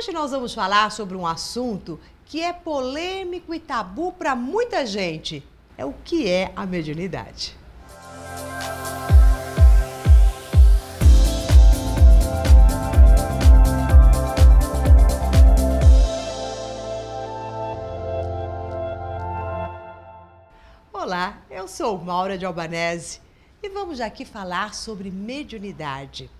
Hoje nós vamos falar sobre um assunto que é polêmico e tabu para muita gente. É o que é a mediunidade. Olá, eu sou Maura de Albanese e vamos aqui falar sobre mediunidade.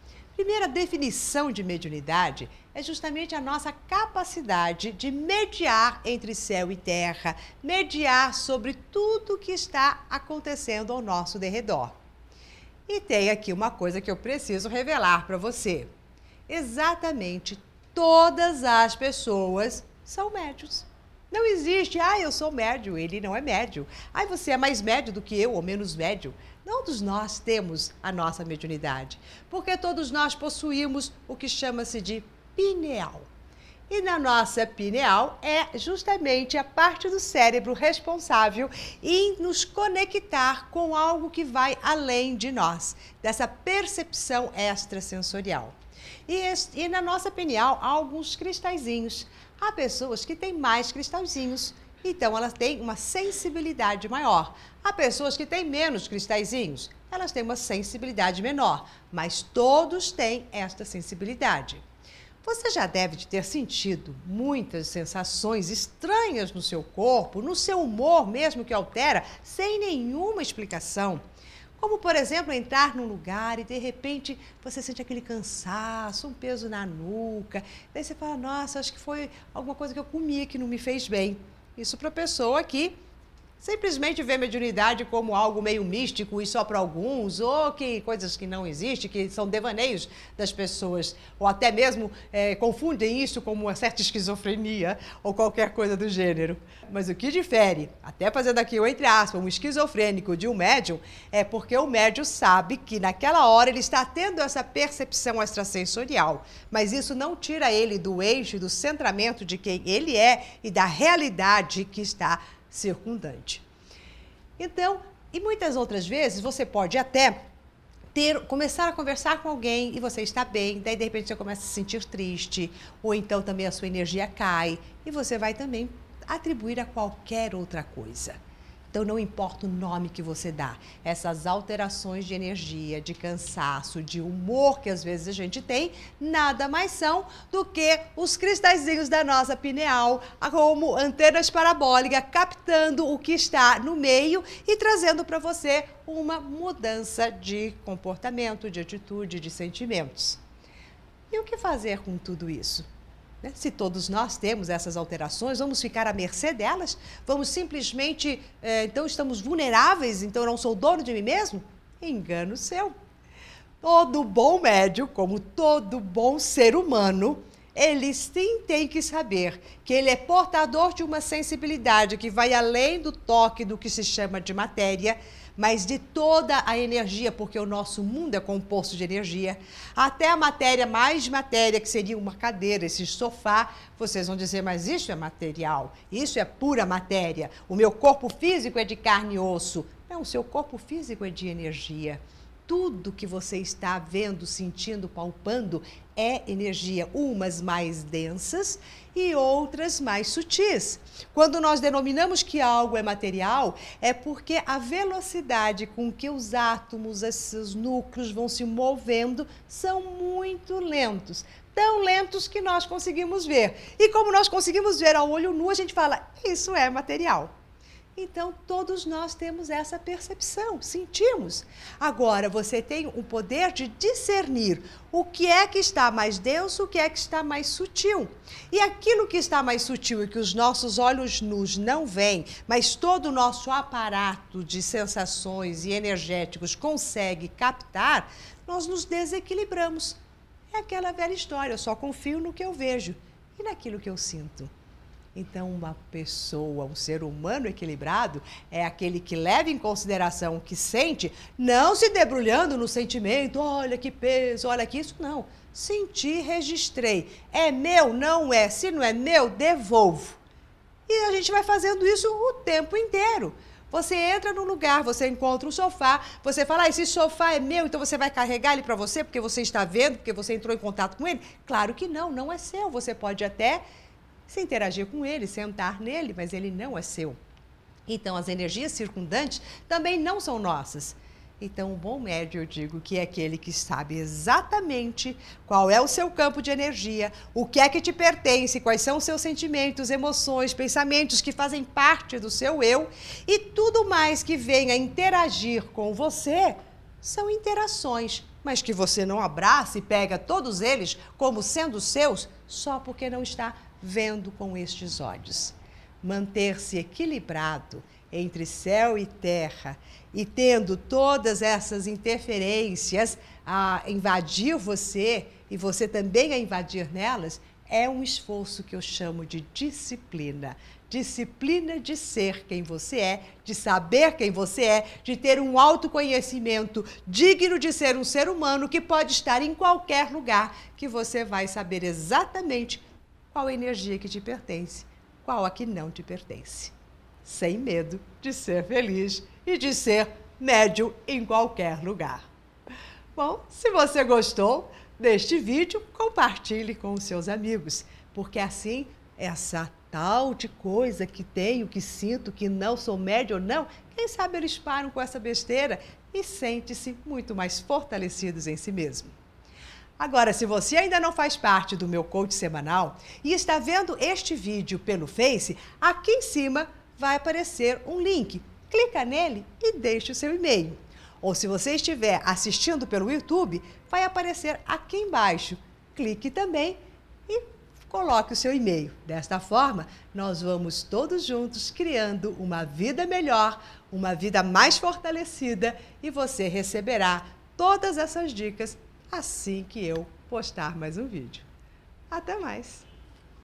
Primeira definição de mediunidade é justamente a nossa capacidade de mediar entre céu e terra, mediar sobre tudo que está acontecendo ao nosso derredor. E tem aqui uma coisa que eu preciso revelar para você. Exatamente todas as pessoas são médios. Não existe, ah, eu sou médio, ele não é médio. Ah, você é mais médio do que eu ou menos médio. Todos nós temos a nossa mediunidade, porque todos nós possuímos o que chama-se de pineal. E na nossa pineal é justamente a parte do cérebro responsável em nos conectar com algo que vai além de nós, dessa percepção extrasensorial. E, e na nossa pineal há alguns cristalzinhos. Há pessoas que têm mais cristalzinhos então elas têm uma sensibilidade maior. Há pessoas que têm menos cristalzinhos, elas têm uma sensibilidade menor, mas todos têm esta sensibilidade. Você já deve ter sentido muitas sensações estranhas no seu corpo, no seu humor mesmo que altera, sem nenhuma explicação. Como, por exemplo, entrar num lugar e de repente você sente aquele cansaço, um peso na nuca. Daí você fala: Nossa, acho que foi alguma coisa que eu comi que não me fez bem. Isso para a pessoa que simplesmente vê mediunidade como algo meio místico e só para alguns, ou que coisas que não existem, que são devaneios das pessoas, ou até mesmo é, confundem isso com uma certa esquizofrenia ou qualquer coisa do gênero. Mas o que difere, até fazendo aqui o entre aspas, um esquizofrênico de um médium, é porque o médium sabe que naquela hora ele está tendo essa percepção extrasensorial, mas isso não tira ele do eixo, do centramento de quem ele é e da realidade que está circundante. Então, e muitas outras vezes você pode até ter, começar a conversar com alguém e você está bem, daí de repente você começa a se sentir triste, ou então também a sua energia cai e você vai também atribuir a qualquer outra coisa. Então, não importa o nome que você dá, essas alterações de energia, de cansaço, de humor que às vezes a gente tem, nada mais são do que os cristalzinhos da nossa pineal, como antenas parabólicas, captando o que está no meio e trazendo para você uma mudança de comportamento, de atitude, de sentimentos. E o que fazer com tudo isso? Né? Se todos nós temos essas alterações, vamos ficar à mercê delas? Vamos simplesmente, é, então estamos vulneráveis, então eu não sou dono de mim mesmo? Engano seu. Todo bom médio, como todo bom ser humano, ele sim tem que saber que ele é portador de uma sensibilidade que vai além do toque do que se chama de matéria mas de toda a energia, porque o nosso mundo é composto de energia, até a matéria mais matéria, que seria uma cadeira, esse sofá, vocês vão dizer, mas isso é material, isso é pura matéria. O meu corpo físico é de carne e osso. Não, o seu corpo físico é de energia tudo que você está vendo, sentindo, palpando é energia, umas mais densas e outras mais sutis. Quando nós denominamos que algo é material, é porque a velocidade com que os átomos, esses núcleos vão se movendo são muito lentos. Tão lentos que nós conseguimos ver. E como nós conseguimos ver ao olho nu, a gente fala: isso é material. Então, todos nós temos essa percepção, sentimos. Agora, você tem o poder de discernir o que é que está mais denso, o que é que está mais sutil. E aquilo que está mais sutil e que os nossos olhos nus não veem, mas todo o nosso aparato de sensações e energéticos consegue captar, nós nos desequilibramos. É aquela velha história, eu só confio no que eu vejo e naquilo que eu sinto. Então, uma pessoa, um ser humano equilibrado, é aquele que leva em consideração o que sente, não se debrulhando no sentimento, olha que peso, olha que isso, não. Senti, registrei. É meu, não é. Se não é meu, devolvo. E a gente vai fazendo isso o tempo inteiro. Você entra num lugar, você encontra um sofá, você fala, ah, esse sofá é meu, então você vai carregar ele para você porque você está vendo, porque você entrou em contato com ele? Claro que não, não é seu. Você pode até se interagir com ele, sentar nele, mas ele não é seu. Então, as energias circundantes também não são nossas. Então, o bom médio, eu digo, que é aquele que sabe exatamente qual é o seu campo de energia, o que é que te pertence, quais são os seus sentimentos, emoções, pensamentos que fazem parte do seu eu e tudo mais que venha interagir com você são interações, mas que você não abraça e pega todos eles como sendo seus só porque não está vendo com estes olhos. Manter-se equilibrado entre céu e terra e tendo todas essas interferências a invadir você e você também a invadir nelas, é um esforço que eu chamo de disciplina. Disciplina de ser quem você é, de saber quem você é, de ter um autoconhecimento digno de ser um ser humano que pode estar em qualquer lugar, que você vai saber exatamente qual energia que te pertence, qual a que não te pertence sem medo de ser feliz e de ser médio em qualquer lugar. Bom, se você gostou deste vídeo, compartilhe com os seus amigos, porque assim essa tal de coisa que tenho, que sinto, que não sou médio ou não, quem sabe eles param com essa besteira e sentem-se muito mais fortalecidos em si mesmo. Agora, se você ainda não faz parte do meu coach semanal e está vendo este vídeo pelo Face, aqui em cima vai aparecer um link. Clica nele e deixe o seu e-mail. Ou se você estiver assistindo pelo YouTube, vai aparecer aqui embaixo. Clique também e coloque o seu e-mail. Desta forma, nós vamos todos juntos criando uma vida melhor, uma vida mais fortalecida e você receberá todas essas dicas assim que eu postar mais um vídeo. Até mais!